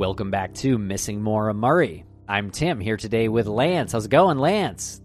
Welcome back to Missing Maura Murray. I'm Tim here today with Lance. How's it going, Lance?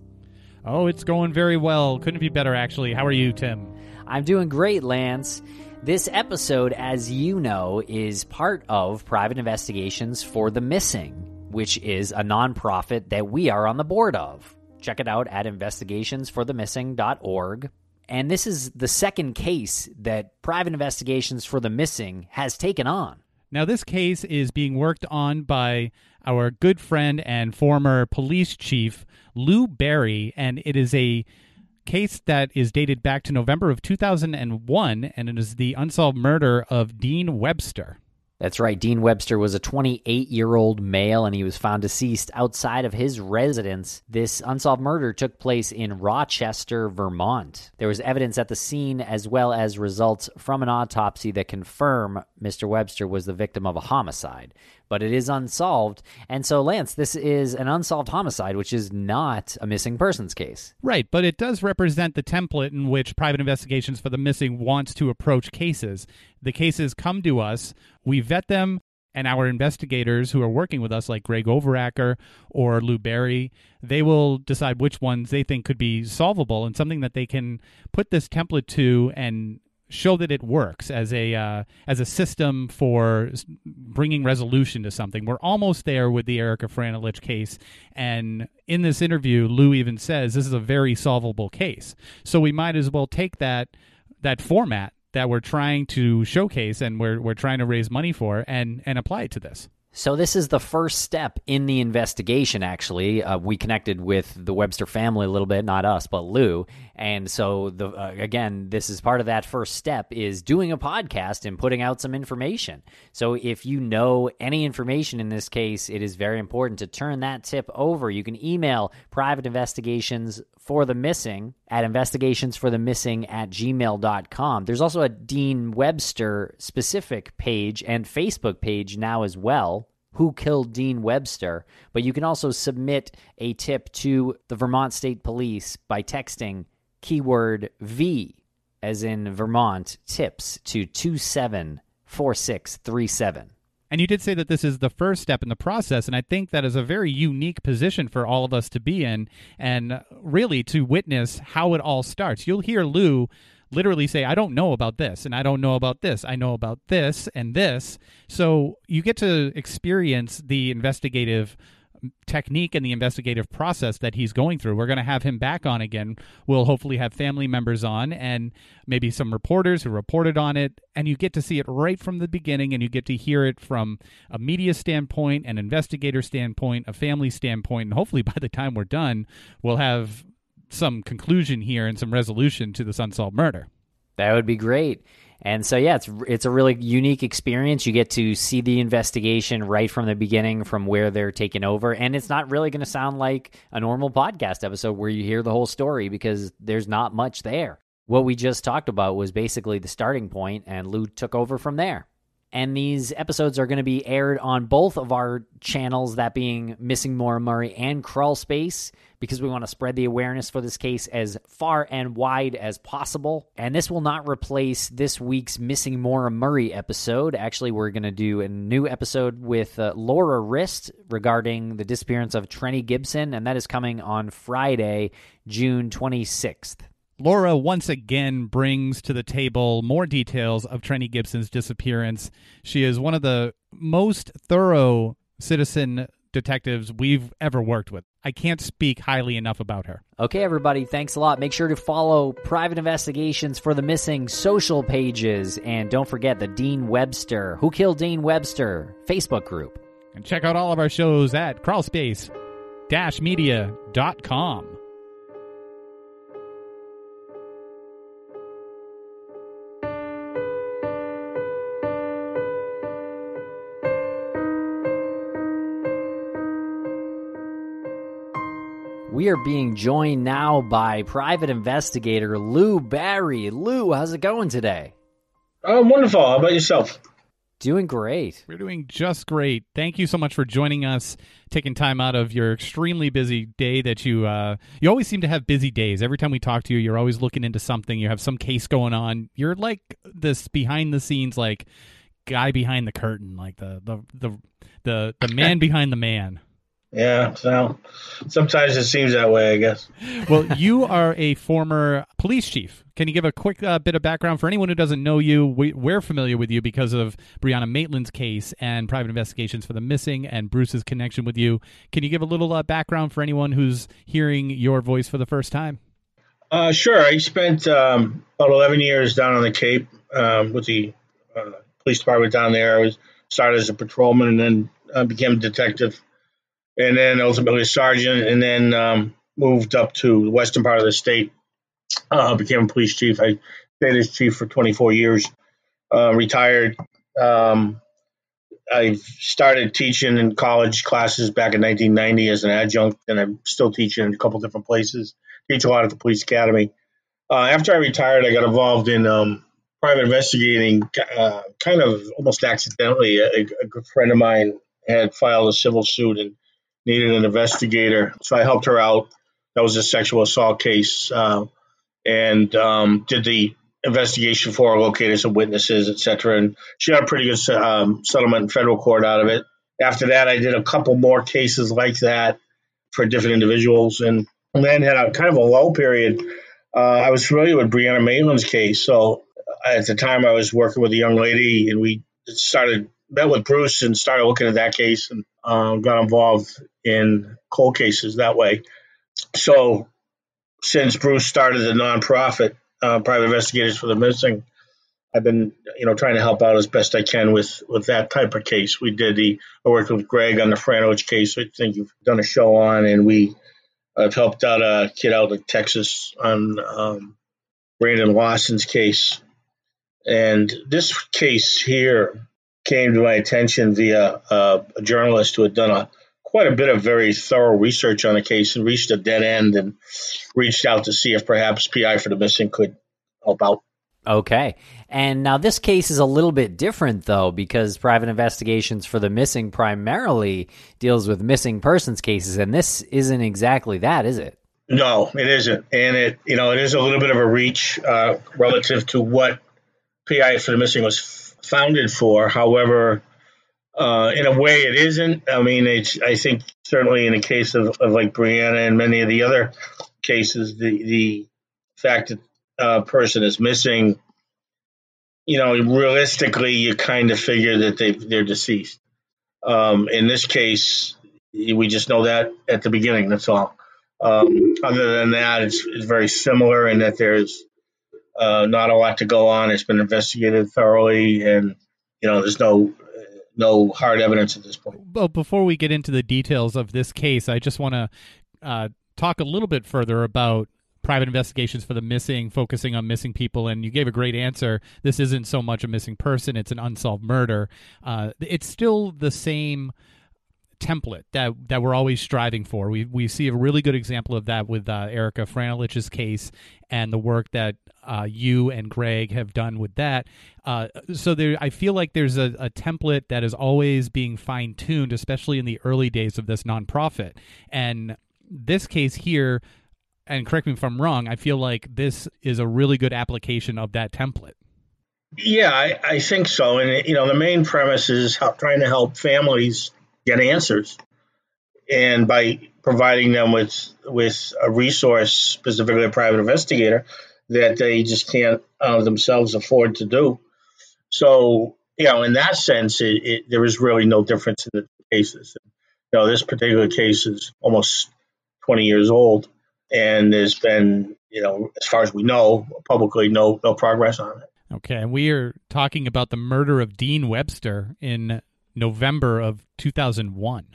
Oh, it's going very well. Couldn't be better, actually. How are you, Tim? I'm doing great, Lance. This episode, as you know, is part of Private Investigations for the Missing, which is a nonprofit that we are on the board of. Check it out at investigationsforthemissing.org. And this is the second case that Private Investigations for the Missing has taken on. Now, this case is being worked on by our good friend and former police chief, Lou Barry, and it is a case that is dated back to November of 2001, and it is the unsolved murder of Dean Webster. That's right. Dean Webster was a 28 year old male and he was found deceased outside of his residence. This unsolved murder took place in Rochester, Vermont. There was evidence at the scene as well as results from an autopsy that confirm Mr. Webster was the victim of a homicide. But it is unsolved. And so, Lance, this is an unsolved homicide, which is not a missing persons case. Right, but it does represent the template in which private investigations for the missing wants to approach cases. The cases come to us, we vet them, and our investigators who are working with us, like Greg Overacker or Lou Barry, they will decide which ones they think could be solvable and something that they can put this template to and show that it works as a uh, as a system for bringing resolution to something. We're almost there with the Erica Franelich case, and in this interview, Lou even says this is a very solvable case. So we might as well take that that format that we're trying to showcase and we're we're trying to raise money for and and apply it to this. So this is the first step in the investigation. Actually, uh, we connected with the Webster family a little bit, not us, but Lou, And so the uh, again, this is part of that first step is doing a podcast and putting out some information. So if you know any information in this case, it is very important to turn that tip over. You can email private investigations for the missing at investigationsforthemissing at gmail.com. There's also a Dean Webster specific page and Facebook page now as well who killed Dean Webster, but you can also submit a tip to the Vermont State Police by texting keyword V as in Vermont tips to 274637. And you did say that this is the first step in the process, and I think that is a very unique position for all of us to be in and really to witness how it all starts. You'll hear Lou literally say, I don't know about this, and I don't know about this. I know about this and this. So you get to experience the investigative technique and the investigative process that he's going through. We're going to have him back on again. We'll hopefully have family members on and maybe some reporters who reported on it. And you get to see it right from the beginning and you get to hear it from a media standpoint, an investigator standpoint, a family standpoint. And hopefully by the time we're done, we'll have some conclusion here and some resolution to this unsolved murder. That would be great. And so yeah, it's it's a really unique experience. You get to see the investigation right from the beginning from where they're taking over and it's not really going to sound like a normal podcast episode where you hear the whole story because there's not much there. What we just talked about was basically the starting point and Lou took over from there and these episodes are going to be aired on both of our channels, that being Missing Maura Murray and Crawl Space, because we want to spread the awareness for this case as far and wide as possible. And this will not replace this week's Missing Maura Murray episode. Actually, we're going to do a new episode with uh, Laura Rist regarding the disappearance of Trenny Gibson, and that is coming on Friday, June 26th. Laura once again brings to the table more details of Trenny Gibson's disappearance. She is one of the most thorough citizen detectives we've ever worked with. I can't speak highly enough about her. Okay, everybody, thanks a lot. Make sure to follow Private Investigations for the Missing social pages. And don't forget the Dean Webster, Who Killed Dean Webster Facebook group. And check out all of our shows at crawlspace We are being joined now by private investigator Lou Barry. Lou, how's it going today? Oh, wonderful. How about yourself? Doing great. We're doing just great. Thank you so much for joining us, taking time out of your extremely busy day that you uh you always seem to have busy days. Every time we talk to you, you're always looking into something. You have some case going on. You're like this behind the scenes like guy behind the curtain, like the the the the, the man behind the man. Yeah, so sometimes it seems that way, I guess. well, you are a former police chief. Can you give a quick uh, bit of background for anyone who doesn't know you? We, are familiar with you because of Brianna Maitland's case and private investigations for the missing and Bruce's connection with you. Can you give a little uh, background for anyone who's hearing your voice for the first time? Uh, sure. I spent um, about 11 years down on the Cape um, with the uh, police department down there. I was started as a patrolman and then uh, became a detective and then ultimately a sergeant, and then um, moved up to the western part of the state. Uh, became a police chief. I stayed as chief for 24 years. Uh, retired. Um, I started teaching in college classes back in 1990 as an adjunct, and I'm still teaching in a couple different places. Teach a lot at the police academy. Uh, after I retired, I got involved in um, private investigating, uh, kind of almost accidentally. A, a, good friend of mine had filed a civil suit and needed an investigator. So I helped her out. That was a sexual assault case, uh, and um, did the investigation for her, located some witnesses, etc. And she got a pretty good um, settlement in federal court out of it. After that, I did a couple more cases like that for different individuals, and then had a kind of a low period. Uh, I was familiar with Brianna Maitland's case, so at the time I was working with a young lady, and we started met with Bruce and started looking at that case and uh, got involved in cold cases that way. So, since Bruce started the nonprofit, uh, Private Investigators for the Missing, I've been, you know, trying to help out as best I can with with that type of case. We did the I worked with Greg on the Franovich case. I think you've done a show on, and we I've helped out a kid out in Texas on um, Brandon Lawson's case. And this case here came to my attention via uh, a journalist who had done a quite a bit of very thorough research on the case and reached a dead end and reached out to see if perhaps PI for the missing could help out. Okay. And now this case is a little bit different, though, because private investigations for the missing primarily deals with missing persons cases, and this isn't exactly that, is it? No, it isn't, and it you know it is a little bit of a reach uh, relative to what PI for the missing was founded for. However, uh, in a way, it isn't. I mean, it's I think certainly in the case of, of like Brianna and many of the other cases, the the fact that a person is missing, you know, realistically, you kind of figure that they they're deceased. Um, in this case, we just know that at the beginning. That's all. Um, other than that, it's, it's, very similar in that there's uh, not a lot to go on. It's been investigated thoroughly, and you know, there's no no hard evidence at this point. Well, before we get into the details of this case, I just want to uh, talk a little bit further about private investigations for the missing, focusing on missing people. And you gave a great answer. This isn't so much a missing person; it's an unsolved murder. Uh, it's still the same template that that we're always striving for. We we see a really good example of that with uh, Erica Franelich's case and the work that uh, you and Greg have done with that. Uh, so there, I feel like there's a, a template that is always being fine tuned, especially in the early days of this nonprofit. And this case here, and correct me if I'm wrong, I feel like this is a really good application of that template. Yeah, I, I think so. And you know, the main premise is how, trying to help families get answers, and by providing them with with a resource, specifically a private investigator, that they just can't uh, themselves afford to do. So, you know, in that sense, it, it, there is really no difference in the cases. You know, this particular case is almost 20 years old, and there's been, you know, as far as we know, publicly, no no progress on it. Okay, and we are talking about the murder of Dean Webster in November of 2001.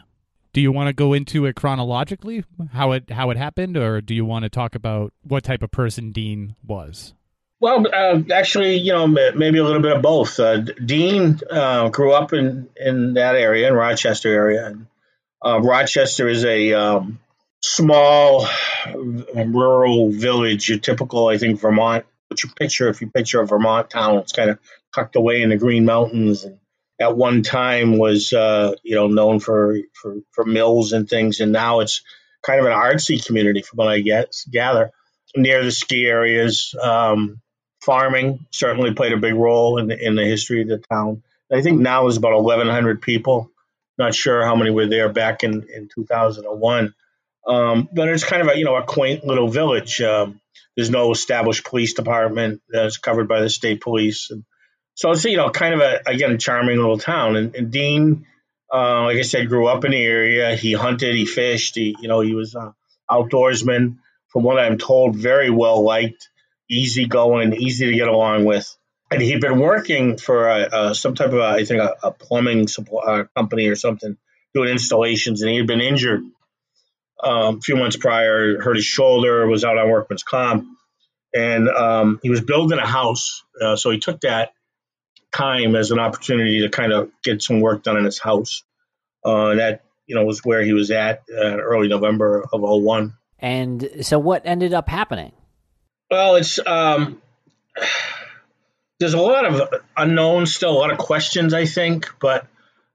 Do you want to go into it chronologically, how it how it happened, or do you want to talk about what type of person Dean was? Well, uh, actually, you know, maybe a little bit of both. Uh, Dean uh, grew up in, in that area, in Rochester area. And, uh, Rochester is a um, small rural village, a typical, I think, Vermont. What you picture, if you picture a Vermont town, it's kind of tucked away in the Green Mountains and at one time was uh, you know known for, for for mills and things, and now it's kind of an artsy community, from what I get gather. Near the ski areas, um, farming certainly played a big role in the in the history of the town. I think now is about 1,100 people. Not sure how many were there back in in 2001. Um, but it's kind of a you know a quaint little village. Um, there's no established police department that's covered by the state police. And so it's you know kind of a again a charming little town. And, and Dean, uh, like I said, grew up in the area. He hunted, he fished. He you know he was an outdoorsman. From what I'm told, very well liked, easy going, easy to get along with. And he'd been working for a, a, some type of a, I think a, a plumbing uh, company or something, doing installations, and he had been injured um, a few months prior. Hurt his shoulder, was out on workman's comp, and um, he was building a house. Uh, so he took that time as an opportunity to kind of get some work done in his house. Uh, that you know was where he was at uh, early November of 01. And so, what ended up happening? Well, it's um, there's a lot of unknowns still, a lot of questions, I think, but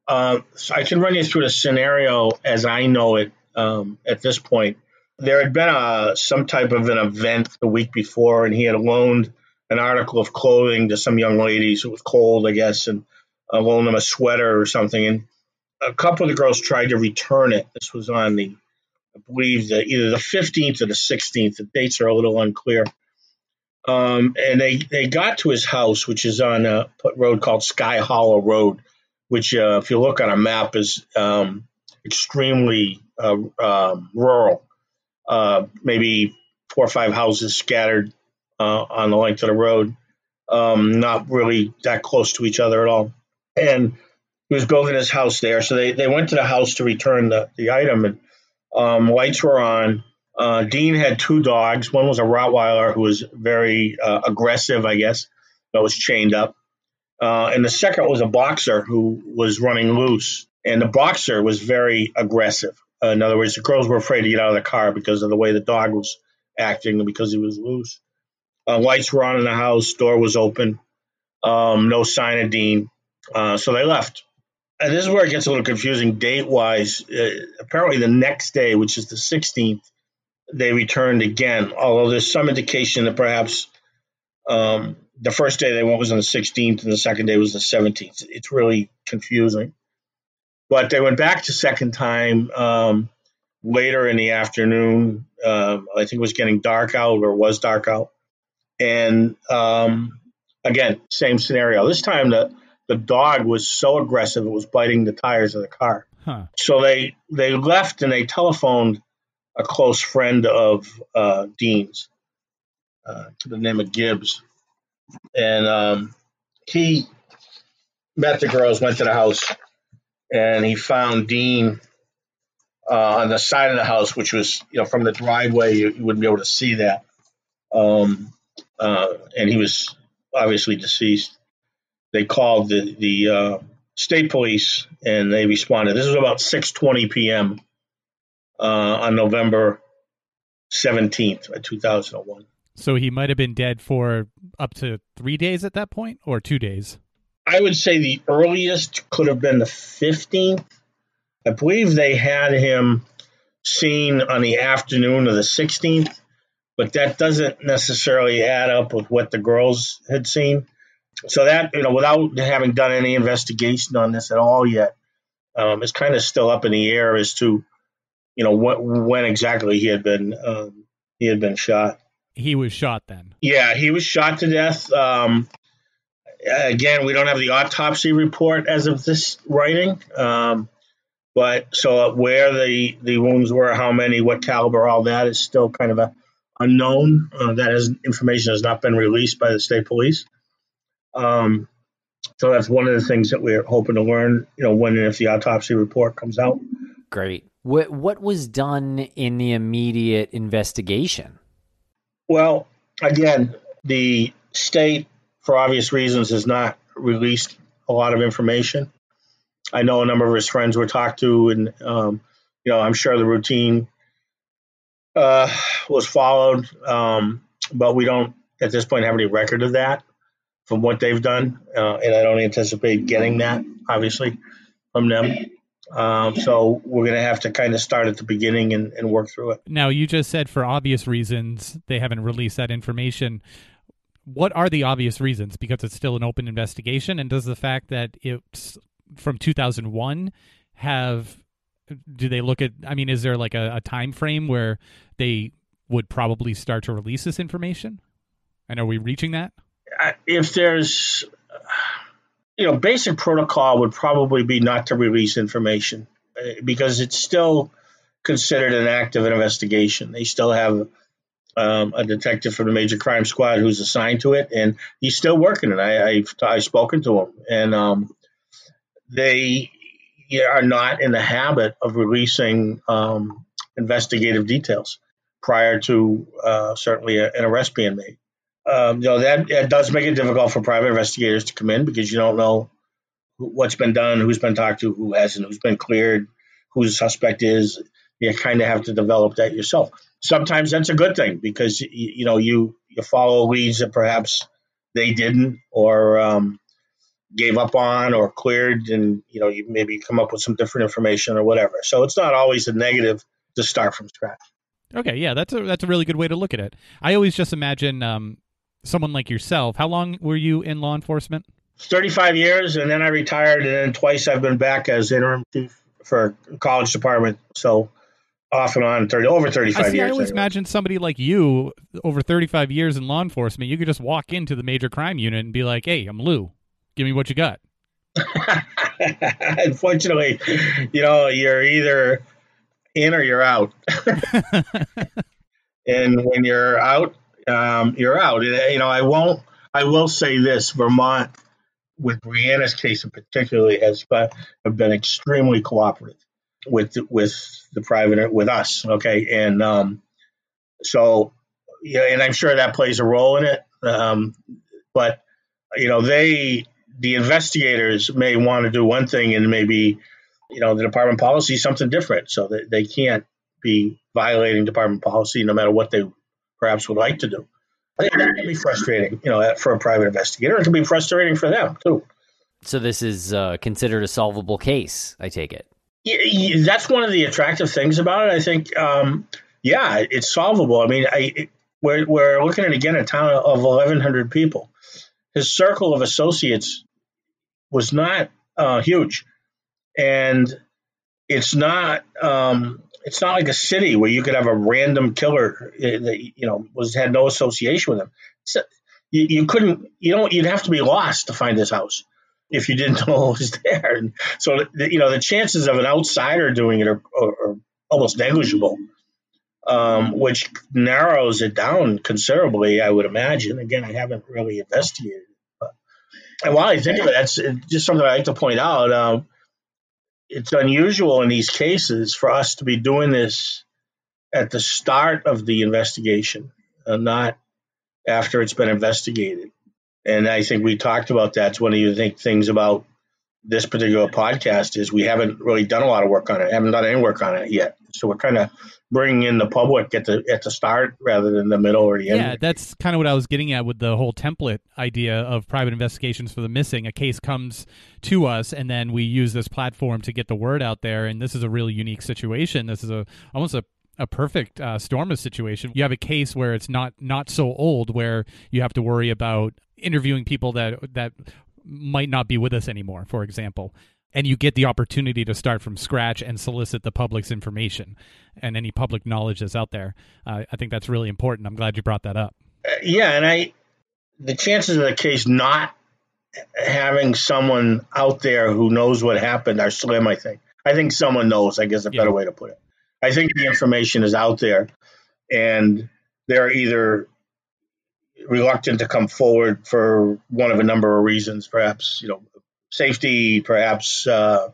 uh, so I can run you through the scenario as I know it um, at this point. There had been a, some type of an event the week before, and he had loaned an article of clothing to some young ladies. It was cold, I guess, and uh, loaned them a sweater or something. And a couple of the girls tried to return it. This was on the, I believe, the, either the 15th or the 16th. The dates are a little unclear. Um, and they, they got to his house, which is on a road called Sky Hollow Road, which, uh, if you look on a map, is um, extremely uh, um, rural. Uh, maybe four or five houses scattered uh, on the length of the road, um, not really that close to each other at all. And he was building his house there. So they, they went to the house to return the, the item, and um, lights were on. Uh, Dean had two dogs. One was a Rottweiler who was very uh, aggressive, I guess, but was chained up. Uh, and the second was a boxer who was running loose. And the boxer was very aggressive. In other words, the girls were afraid to get out of the car because of the way the dog was acting because he was loose. Uh, lights were on in the house, door was open, um, no sign of Dean. Uh, so they left. And this is where it gets a little confusing date wise. Uh, apparently, the next day, which is the 16th, they returned again, although there's some indication that perhaps um, the first day they went was on the 16th and the second day was the 17th. It's really confusing. But they went back to second time um, later in the afternoon. Um, I think it was getting dark out or was dark out. And um, again, same scenario. This time the, the dog was so aggressive it was biting the tires of the car. Huh. So they they left and they telephoned a close friend of uh, Dean's, uh, to the name of Gibbs, and um, he met the girls, went to the house, and he found Dean uh, on the side of the house, which was you know from the driveway you, you wouldn't be able to see that, um, uh, and he was obviously deceased. They called the the uh, state police and they responded. This was about 6:20 p.m. Uh, on November 17th, 2001. So he might have been dead for up to three days at that point, or two days. I would say the earliest could have been the 15th. I believe they had him seen on the afternoon of the 16th, but that doesn't necessarily add up with what the girls had seen. So that, you know, without having done any investigation on this at all yet, um, it's kind of still up in the air as to, you know, what, when exactly he had been um, he had been shot. He was shot then. Yeah, he was shot to death. Um, again, we don't have the autopsy report as of this writing, um, but so where the the wounds were, how many, what caliber, all that is still kind of a unknown. Uh, that information has not been released by the state police. Um, so that's one of the things that we're hoping to learn, you know, when and if the autopsy report comes out. Great. What what was done in the immediate investigation? Well, again, the state, for obvious reasons, has not released a lot of information. I know a number of his friends were talked to, and um, you know, I'm sure the routine uh, was followed, um, but we don't at this point have any record of that from what they've done, uh, and I don't anticipate getting that, obviously, from them. Um, so we're going to have to kind of start at the beginning and, and work through it. Now, you just said for obvious reasons they haven't released that information. What are the obvious reasons? Because it's still an open investigation, and does the fact that it's from 2001 have do they look at i mean is there like a, a time frame where they would probably start to release this information? And are we reaching that? If there's you know basic protocol would probably be not to release information uh, because it's still considered an active investigation. They still have um, a detective from the major crime squad who's assigned to it and he's still working it. I, I've, I've spoken to him and um, they are not in the habit of releasing um, investigative details prior to uh, certainly a, an arrest being made. Um, you know that, that does make it difficult for private investigators to come in because you don't know what's been done, who's been talked to, who hasn't, who's been cleared, who the suspect is. You kind of have to develop that yourself. Sometimes that's a good thing because you, you know you you follow leads that perhaps they didn't, or um, gave up on or cleared and you know you maybe come up with some different information or whatever. So it's not always a negative to start from scratch. Okay yeah that's a that's a really good way to look at it. I always just imagine um, someone like yourself how long were you in law enforcement? 35 years and then i retired and then twice i've been back as interim chief for college department. So off and on 30 over 35 I see, years I always anyway. imagine somebody like you over 35 years in law enforcement you could just walk into the major crime unit and be like hey i'm lou give me what you got Unfortunately, you know, you're either in or you're out. and when you're out, um, you're out. You know, I won't. I will say this: Vermont, with Brianna's case in particularly, has been, have been extremely cooperative with with the private with us. Okay, and um, So, yeah, and I'm sure that plays a role in it. Um, but you know, they the investigators may want to do one thing, and maybe you know the department policy something different, so that they can't be violating department policy no matter what they perhaps would like to do. That can be frustrating, you know, for a private investigator. It can be frustrating for them too. So this is uh, considered a solvable case. I take it. Yeah, that's one of the attractive things about it. I think, um, yeah, it's solvable. I mean, I, it, we're, we're looking at again a town of 1,100 people. His circle of associates was not uh, huge, and it's not um, it's not like a city where you could have a random killer uh, that you know was had no association with him. So you, you couldn't you don't you'd have to be lost to find this house if you didn't know it was there. And so the, you know the chances of an outsider doing it are, are, are almost negligible, um, which narrows it down considerably. I would imagine. Again, I haven't really investigated. But, and while I think of it, that's just something I like to point out. Um, it's unusual in these cases for us to be doing this at the start of the investigation, uh, not after it's been investigated. And I think we talked about that. It's one of the things about this particular podcast is we haven't really done a lot of work on it. Haven't done any work on it yet. So we're kind of bringing in the public at the at the start rather than the middle or the end. Yeah, that's kind of what I was getting at with the whole template idea of private investigations for the missing. A case comes to us, and then we use this platform to get the word out there. And this is a really unique situation. This is a almost a a perfect uh, storm of situation. You have a case where it's not not so old, where you have to worry about interviewing people that that might not be with us anymore, for example. And you get the opportunity to start from scratch and solicit the public's information and any public knowledge that's out there. Uh, I think that's really important. I'm glad you brought that up. Uh, yeah, and I, the chances of the case not having someone out there who knows what happened are slim. I think. I think someone knows. I guess a better yeah. way to put it. I think the information is out there, and they're either reluctant to come forward for one of a number of reasons, perhaps you know safety, perhaps uh,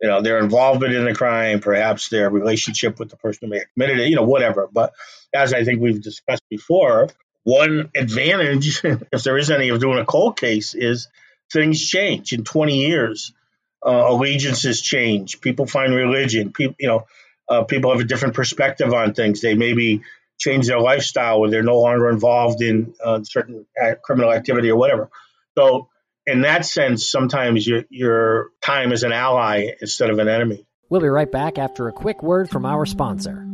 you know their involvement in the crime, perhaps their relationship with the person who committed it, you know, whatever. But as I think we've discussed before, one advantage, if there is any, of doing a cold case is things change in 20 years. Uh, allegiances change. People find religion. People, you know, uh, people have a different perspective on things. They maybe change their lifestyle where they're no longer involved in uh, certain criminal activity or whatever. So, in that sense, sometimes your your time is an ally instead of an enemy. We'll be right back after a quick word from our sponsor.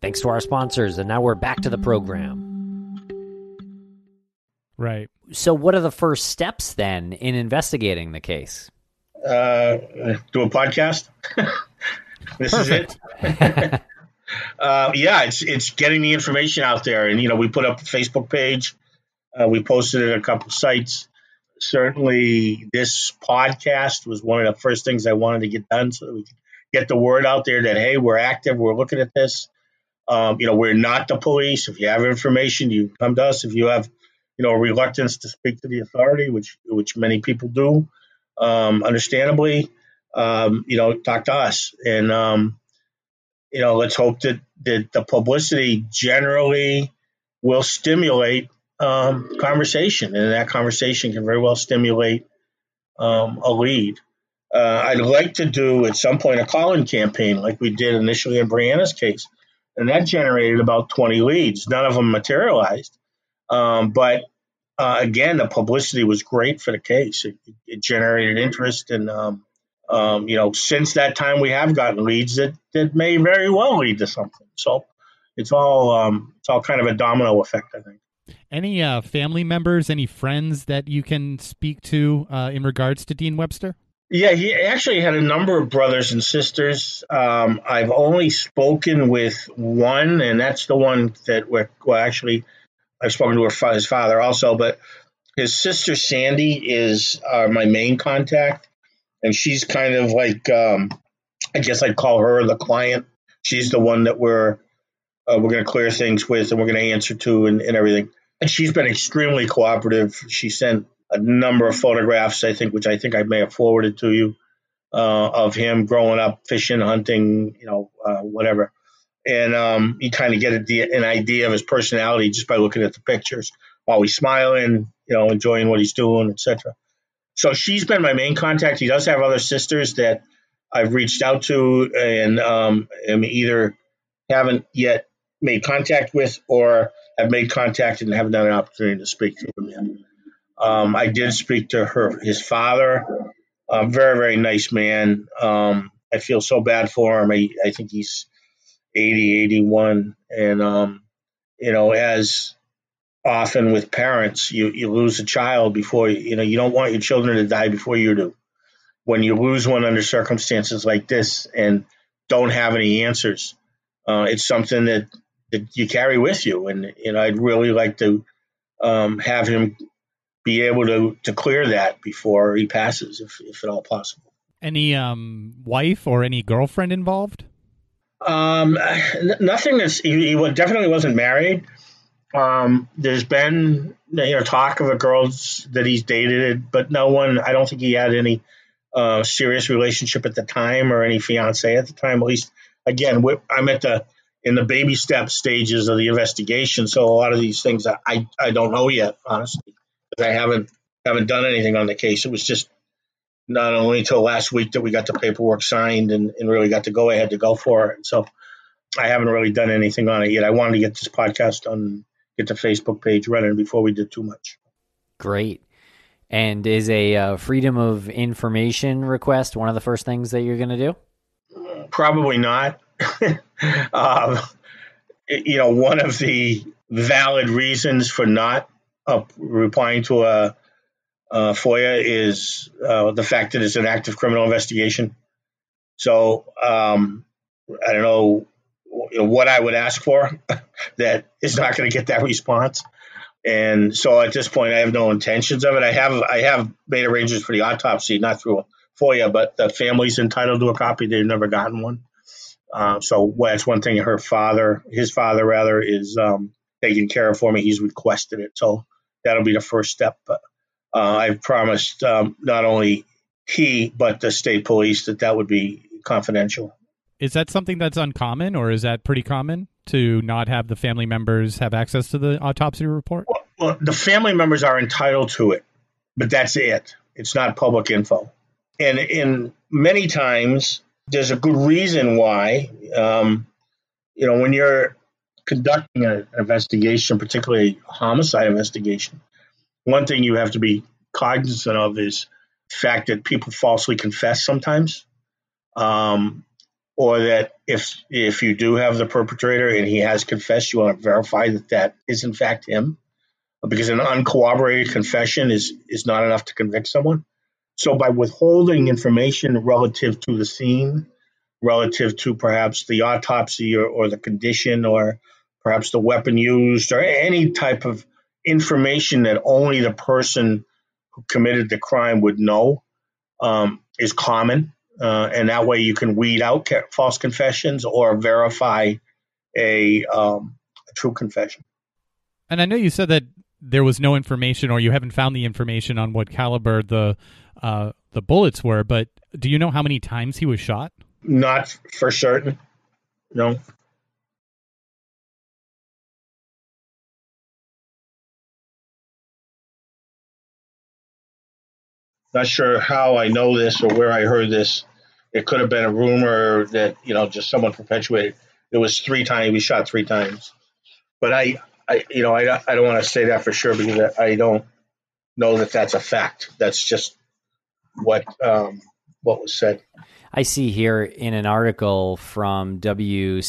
Thanks to our sponsors, and now we're back to the program. Right. So, what are the first steps then in investigating the case? Uh, do a podcast. this Perfect. is it. uh, yeah, it's it's getting the information out there, and you know, we put up a Facebook page. Uh, we posted it at a couple sites. Certainly, this podcast was one of the first things I wanted to get done, so that we could get the word out there that hey, we're active, we're looking at this. Um, you know, we're not the police. If you have information, you come to us. If you have, you know, reluctance to speak to the authority, which which many people do, um, understandably, um, you know, talk to us. And um, you know, let's hope that that the publicity generally will stimulate um, conversation, and that conversation can very well stimulate um, a lead. Uh, I'd like to do at some point a call-in campaign like we did initially in Brianna's case and that generated about 20 leads. None of them materialized, um, but uh, again, the publicity was great for the case. It, it generated interest, and um, um, you know, since that time, we have gotten leads that that may very well lead to something. So it's all um, it's all kind of a domino effect, I think. Any uh, family members, any friends that you can speak to uh, in regards to Dean Webster? Yeah, he actually had a number of brothers and sisters. Um, I've only spoken with one, and that's the one that we're, well, actually, I've spoken to her, his father also, but his sister Sandy is uh, my main contact, and she's kind of like, um, I guess I'd call her the client. She's the one that we're uh, we're going to clear things with, and we're going to answer to, and, and everything. And she's been extremely cooperative. She sent a number of photographs, I think, which I think I may have forwarded to you, uh, of him growing up, fishing, hunting, you know, uh, whatever. And um, you kind of get a, an idea of his personality just by looking at the pictures while he's smiling, you know, enjoying what he's doing, etc. So she's been my main contact. He does have other sisters that I've reached out to and um, am either haven't yet made contact with or have made contact and haven't had an opportunity to speak to him yet. Um, I did speak to her, his father, a very, very nice man. Um, I feel so bad for him. I, I think he's 80, 81. And, um, you know, as often with parents, you, you lose a child before, you know, you don't want your children to die before you do. When you lose one under circumstances like this and don't have any answers, uh, it's something that, that you carry with you. And, you know, I'd really like to um, have him be able to to clear that before he passes, if if at all possible. Any um wife or any girlfriend involved? Um, nothing that's he, he definitely wasn't married. Um, there's been you know talk of a girl that he's dated, but no one. I don't think he had any uh, serious relationship at the time or any fiance at the time. At least, again, I'm at the in the baby step stages of the investigation, so a lot of these things I I don't know yet, honestly. I haven't haven't done anything on the case. It was just not only until last week that we got the paperwork signed and, and really got to go ahead to go for it. So I haven't really done anything on it yet. I wanted to get this podcast done, get the Facebook page running before we did too much. Great. And is a uh, freedom of information request one of the first things that you're going to do? Probably not. um, you know, one of the valid reasons for not uh, replying to a, a FOIA is uh, the fact that it's an active criminal investigation. So um, I don't know, what I would ask for that is not going to get that response. And so at this point, I have no intentions of it. I have I have made arrangements for the autopsy, not through FOIA, but the family's entitled to a copy. They've never gotten one. Uh, so that's one thing. Her father, his father rather, is um, taking care of for me. He's requested it. So that'll be the first step. But uh, I've promised um, not only he but the state police that that would be confidential. Is that something that's uncommon, or is that pretty common to not have the family members have access to the autopsy report? Well, well the family members are entitled to it, but that's it. It's not public info, and in many times there's a good reason why. Um, you know, when you're conducting an investigation, particularly a homicide investigation, one thing you have to be cognizant of is the fact that people falsely confess sometimes, um, or that if if you do have the perpetrator and he has confessed, you want to verify that that is in fact him, because an uncorroborated confession is is not enough to convict someone. So by withholding information relative to the scene, relative to perhaps the autopsy or, or the condition or perhaps the weapon used, or any type of information that only the person who committed the crime would know um, is common. Uh, and that way you can weed out false confessions or verify a, um, a true confession. And I know you said that there was no information, or you haven't found the information on what caliber the uh, the bullets were. But do you know how many times he was shot? Not for certain. No. Not sure how I know this or where I heard this. It could have been a rumor that you know just someone perpetuated. It was three times. We shot three times, but I, I, you know, I, I don't want to say that for sure because I don't know that that's a fact. That's just what um, what was said. I see here in an article from WCAX.com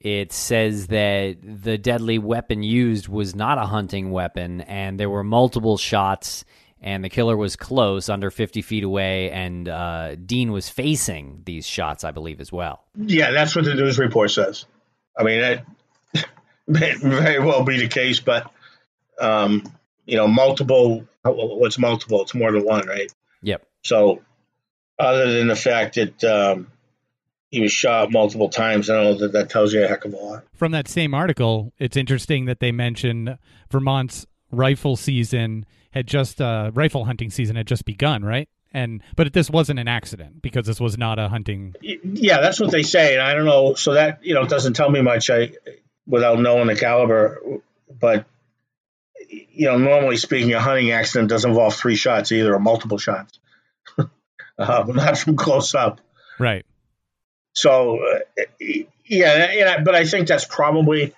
it says that the deadly weapon used was not a hunting weapon and there were multiple shots and the killer was close, under 50 feet away, and uh, Dean was facing these shots, I believe, as well. Yeah, that's what the news report says. I mean, that may very well be the case, but um, you know, multiple. What's multiple? It's more than one, right? Yep. So, other than the fact that um, he was shot multiple times, I don't know that that tells you a heck of a lot. From that same article, it's interesting that they mention Vermont's rifle season had just uh, rifle hunting season had just begun, right? And but this wasn't an accident because this was not a hunting. Yeah, that's what they say, and I don't know. So that you know doesn't tell me much. I without knowing the caliber, but you know, normally speaking, a hunting accident doesn't involve three shots, either or multiple shots, uh, not from close up. Right. So, uh, yeah, I, but I think that's probably,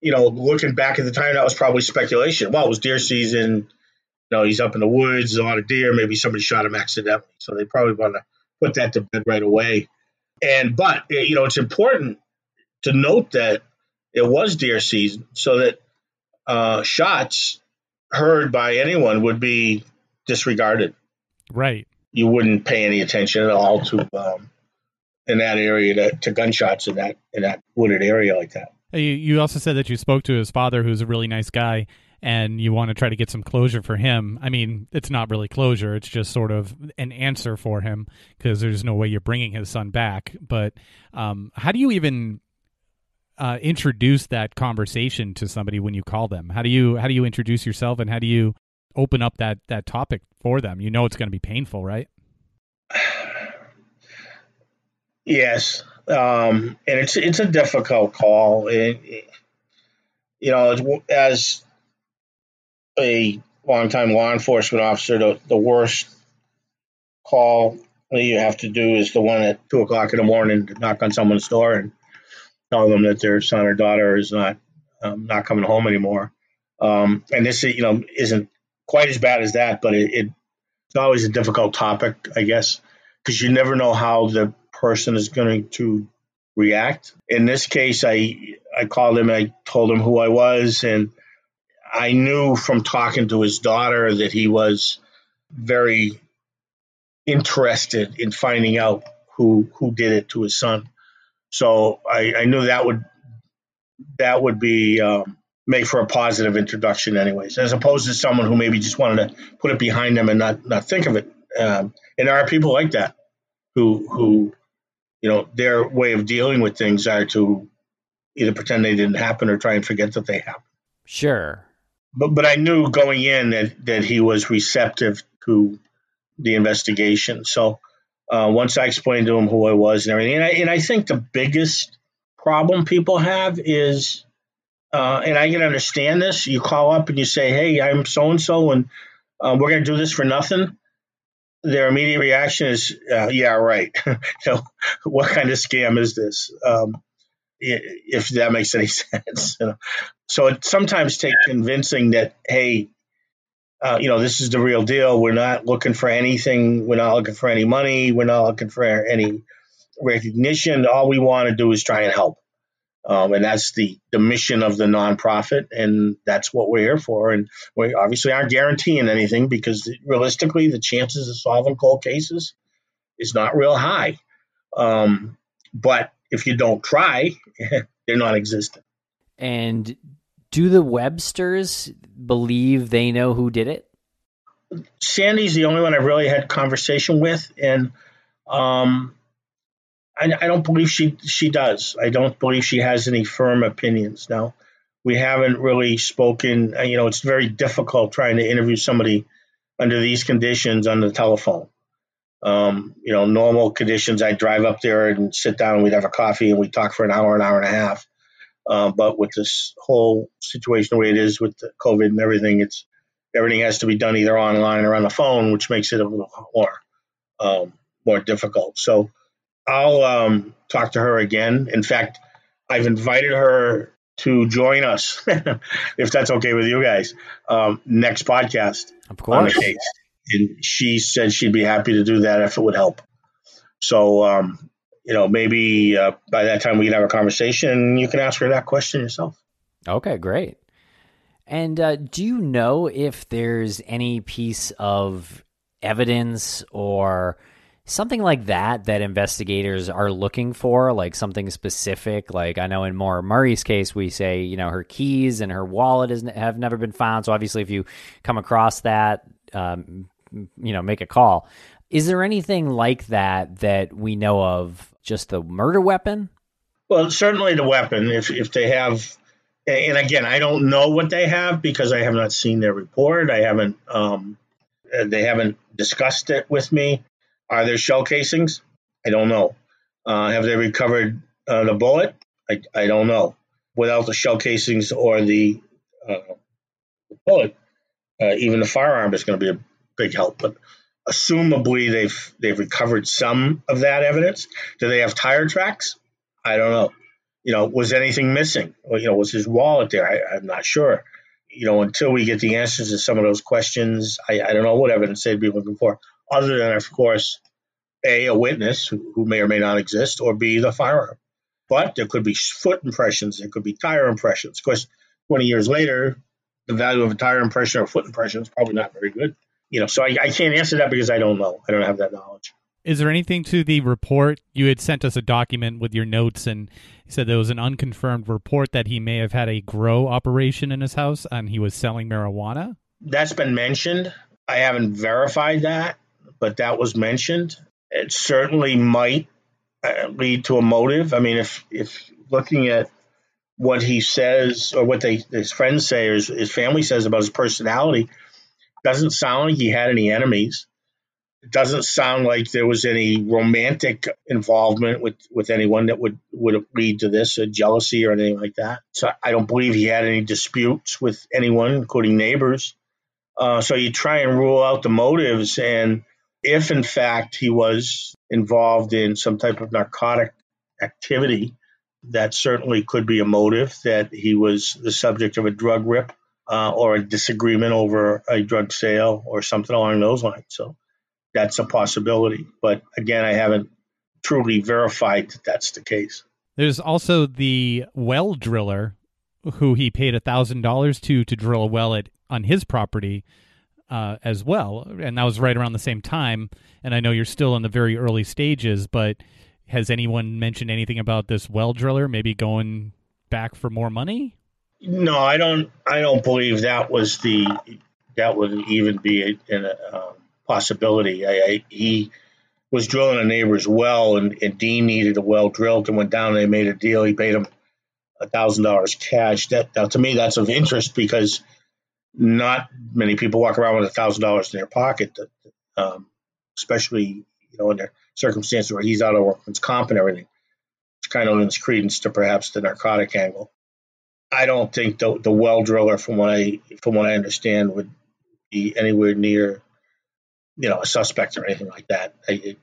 you know, looking back at the time, that was probably speculation. Well, it was deer season. You know, he's up in the woods, a lot of deer. Maybe somebody shot him accidentally. So they probably want to put that to bed right away. And, but, you know, it's important to note that it was deer season so that uh, shots heard by anyone would be disregarded. Right. You wouldn't pay any attention at all to um, in that area to, to gunshots in that in that wooded area like that. You, you also said that you spoke to his father, who's a really nice guy, and you want to try to get some closure for him. I mean, it's not really closure; it's just sort of an answer for him because there's no way you're bringing his son back. But um, how do you even uh, introduce that conversation to somebody when you call them? How do you how do you introduce yourself, and how do you open up that that topic for them? You know, it's going to be painful, right? Yes, um, and it's it's a difficult call. It, it, you know, as a longtime law enforcement officer, the, the worst call that you have to do is the one at two o'clock in the morning to knock on someone's door and tell them that their son or daughter is not um, not coming home anymore. Um, and this, you know, isn't quite as bad as that, but it, it it's always a difficult topic, I guess, because you never know how the person is going to react. In this case, I I called him. I told him who I was, and I knew from talking to his daughter that he was very interested in finding out who who did it to his son. So I, I knew that would that would be um, make for a positive introduction, anyways, as opposed to someone who maybe just wanted to put it behind them and not not think of it. Um, and there are people like that who who you know their way of dealing with things are to either pretend they didn't happen or try and forget that they happened. Sure. But but I knew going in that that he was receptive to the investigation. So uh, once I explained to him who I was and everything, and I, and I think the biggest problem people have is, uh, and I can understand this. You call up and you say, "Hey, I'm so and so, and uh, we're going to do this for nothing." Their immediate reaction is, uh, "Yeah, right." so, what kind of scam is this? Um, if that makes any sense. so it sometimes takes convincing that, hey, uh, you know, this is the real deal. We're not looking for anything. We're not looking for any money. We're not looking for any recognition. All we want to do is try and help. Um, and that's the, the mission of the nonprofit. And that's what we're here for. And we obviously aren't guaranteeing anything because realistically, the chances of solving cold cases is not real high. Um, but if you don't try, they're not existent. And do the Websters believe they know who did it? Sandy's the only one I've really had conversation with, and um, I, I, don't believe she she does. I don't believe she has any firm opinions. Now, we haven't really spoken. Uh, you know, it's very difficult trying to interview somebody under these conditions on the telephone. Um, you know, normal conditions, I'd drive up there and sit down, and we'd have a coffee, and we'd talk for an hour, an hour and a half. Uh, but with this whole situation the way it is with COVID and everything, it's everything has to be done either online or on the phone, which makes it a little more um, more difficult. So I'll um, talk to her again. In fact, I've invited her to join us, if that's okay with you guys, um, next podcast. Of course. And she said she'd be happy to do that if it would help. So um, you know, maybe uh, by that time we can have a conversation and you can ask her that question yourself. Okay, great. And uh, do you know if there's any piece of evidence or something like that that investigators are looking for, like something specific? Like I know in Maura Murray's case, we say you know her keys and her wallet is, have never been found. So obviously, if you come across that, um, you know, make a call. Is there anything like that that we know of? Just the murder weapon? Well, certainly the weapon. If if they have, and again, I don't know what they have because I have not seen their report. I haven't. Um, they haven't discussed it with me. Are there shell casings? I don't know. Uh, have they recovered uh, the bullet? I, I don't know. Without the shell casings or the, uh, the bullet, uh, even the firearm is going to be a big help. But assumably they've they've recovered some of that evidence. Do they have tire tracks? I don't know. You know, was anything missing? Or, you know, was his wallet there? I, am not sure. You know, until we get the answers to some of those questions, I, I don't know what evidence they'd be looking for, other than, of course, a a witness who, may or may not exist, or b the firearm. But there could be foot impressions, there could be tire impressions. Of course, 20 years later, the value of a tire impression or foot impression is probably not very good you know, so I, I can't answer that because I don't know. I don't have that knowledge. Is there anything to the report? You had sent us a document with your notes, and you said there was an unconfirmed report that he may have had a grow operation in his house and he was selling marijuana. That's been mentioned. I haven't verified that, but that was mentioned. It certainly might uh, lead to a motive. I mean, if if looking at what he says or what they his friends say or his, his family says about his personality, doesn't sound like he had any enemies. It doesn't sound like there was any romantic involvement with, with anyone that would, would lead to this, a jealousy or anything like that. So I don't believe he had any disputes with anyone, including neighbors. Uh, so you try and rule out the motives. And if in fact he was involved in some type of narcotic activity, that certainly could be a motive that he was the subject of a drug rip uh, or a disagreement over a drug sale or something along those lines. So that's a possibility. But again, I haven't truly verified that that's the case. There's also the well driller who he paid a thousand dollars to to drill a well at on his property uh, as well, and that was right around the same time. And I know you're still in the very early stages, but has anyone mentioned anything about this well driller maybe going back for more money? No, I don't. I don't believe that was the that would even be a, a, a possibility. I, I, he was drilling a neighbor's well, and, and, Dean needed a well drilled, and went down and they made a deal. He paid him a thousand dollars cash. That now, to me, that's of interest because not many people walk around with a thousand dollars in their pocket, um, especially you know in their circumstances where he's out of workman's comp and everything. It's kind of lends credence to perhaps the narcotic angle. I don't think the the well driller, from what I from what I understand, would be anywhere near, you know, a suspect or anything like that. They,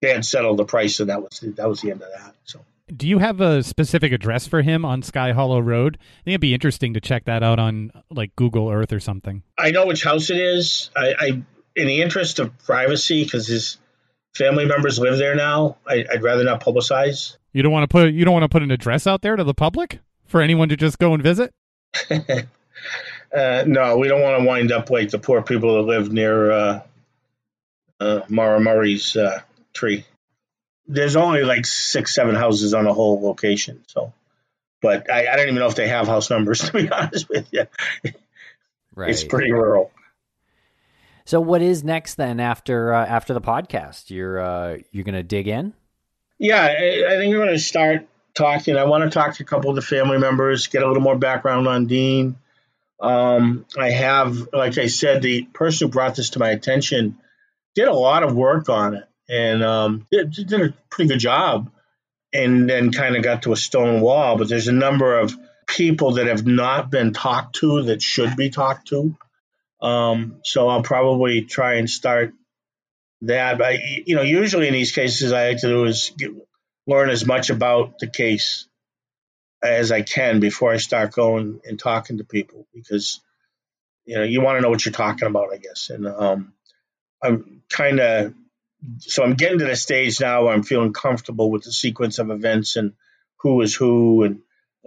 they had settled the price, and that was that was the end of that. So. Do you have a specific address for him on Sky Hollow Road? I think it'd be interesting to check that out on like Google Earth or something. I know which house it is. I, I in the interest of privacy, because his family members live there now, I, would rather not publicize. You don't want to put you don't want to put an address out there to the public for anyone to just go and visit? uh, no, we don't want to wind up like the poor people that live near uh, uh, Maura Murray's uh, tree. There's only like six, seven houses on the whole location. So, but I, I don't even know if they have house numbers to be honest with you. Right. It's pretty rural. So, what is next then after uh, after the podcast? You're uh, you're going to dig in. Yeah, I, I think we're going to start talking. I want to talk to a couple of the family members, get a little more background on Dean. Um, I have, like I said, the person who brought this to my attention did a lot of work on it and um, did, did a pretty good job and then kind of got to a stone wall. But there's a number of people that have not been talked to that should be talked to. Um, so I'll probably try and start that. But, you know, usually in these cases, I like to do is get, learn as much about the case as I can before I start going and talking to people because you know you want to know what you're talking about, I guess. And um, I'm kind of so I'm getting to the stage now where I'm feeling comfortable with the sequence of events and who is who and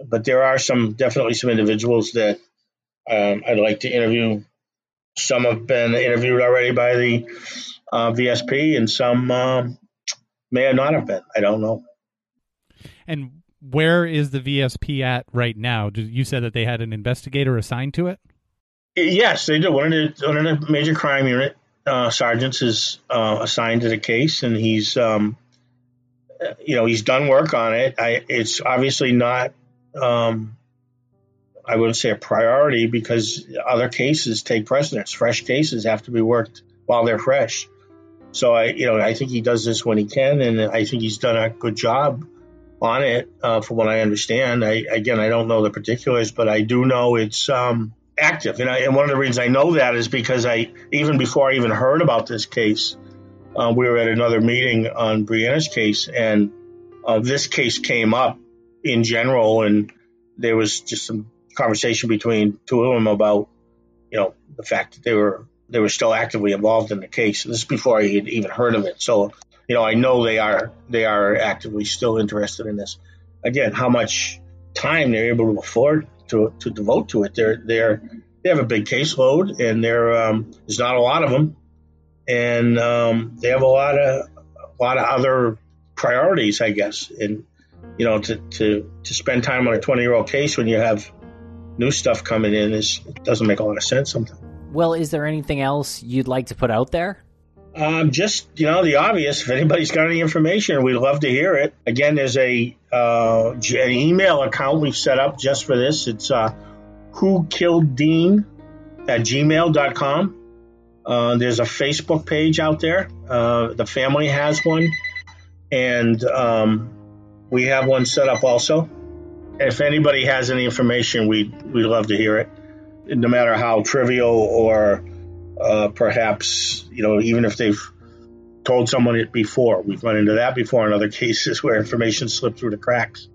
but there are some definitely some individuals that Um, I'd like to interview. Some have been interviewed already by the uh, VSP, and some um, may not have been. I don't know. And where is the VSP at right now? You said that they had an investigator assigned to it. Yes, they do. One of the, one of the major crime unit uh, sergeants is uh, assigned to the case, and he's, um, you know, he's done work on it. I, it's obviously not, um, I wouldn't say a priority because other cases take precedence. Fresh cases have to be worked while they're fresh. So I, you know, I think he does this when he can, and I think he's done a good job on it, uh, from what I understand. I, again, I don't know the particulars, but I do know it's um, active. And, I, and, one of the reasons I know that is because I, even before I even heard about this case, uh, we were at another meeting on Brianna's case, and uh, this case came up in general, and there was just some conversation between two of them about, you know, the fact that they were they were still actively involved in the case. This is before I had even heard of it. So you know, I know they are they are actively still interested in this. Again, how much time they're able to afford to, to devote to it. They're they're they have a big caseload, and um, there's not a lot of them, and um, they have a lot of a lot of other priorities, I guess. And you know, to to to spend time on a 20 year old case when you have new stuff coming in is it doesn't make a lot of sense sometimes. Well, is there anything else you'd like to put out there? Um, just you know the obvious. If anybody's got any information, we'd love to hear it. Again, there's a uh, an email account we've set up just for this. It's uh, who killed Dean at gmail.com. Uh, there's a Facebook page out there. Uh, the family has one, and um, we have one set up also. If anybody has any information, we'd we'd love to hear it, no matter how trivial or uh, perhaps, you know, even if they've told someone it before. We've run into that before in other cases where information slipped through the cracks.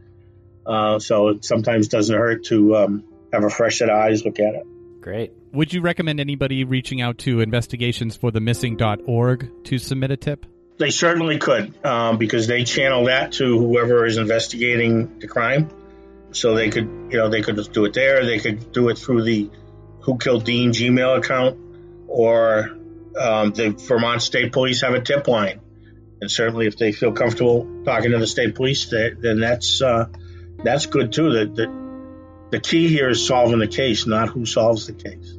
Uh, so it sometimes doesn't hurt to um, have a fresh set of eyes look at it. Great. Would you recommend anybody reaching out to investigationsforthemissing.org to submit a tip? They certainly could, um, because they channel that to whoever is investigating the crime. So they could, you know, they could just do it there. They could do it through the Who Killed Dean Gmail account or um, the Vermont State Police have a tip line. And certainly, if they feel comfortable talking to the state police, they, then that's uh, that's good too. The, the the key here is solving the case, not who solves the case.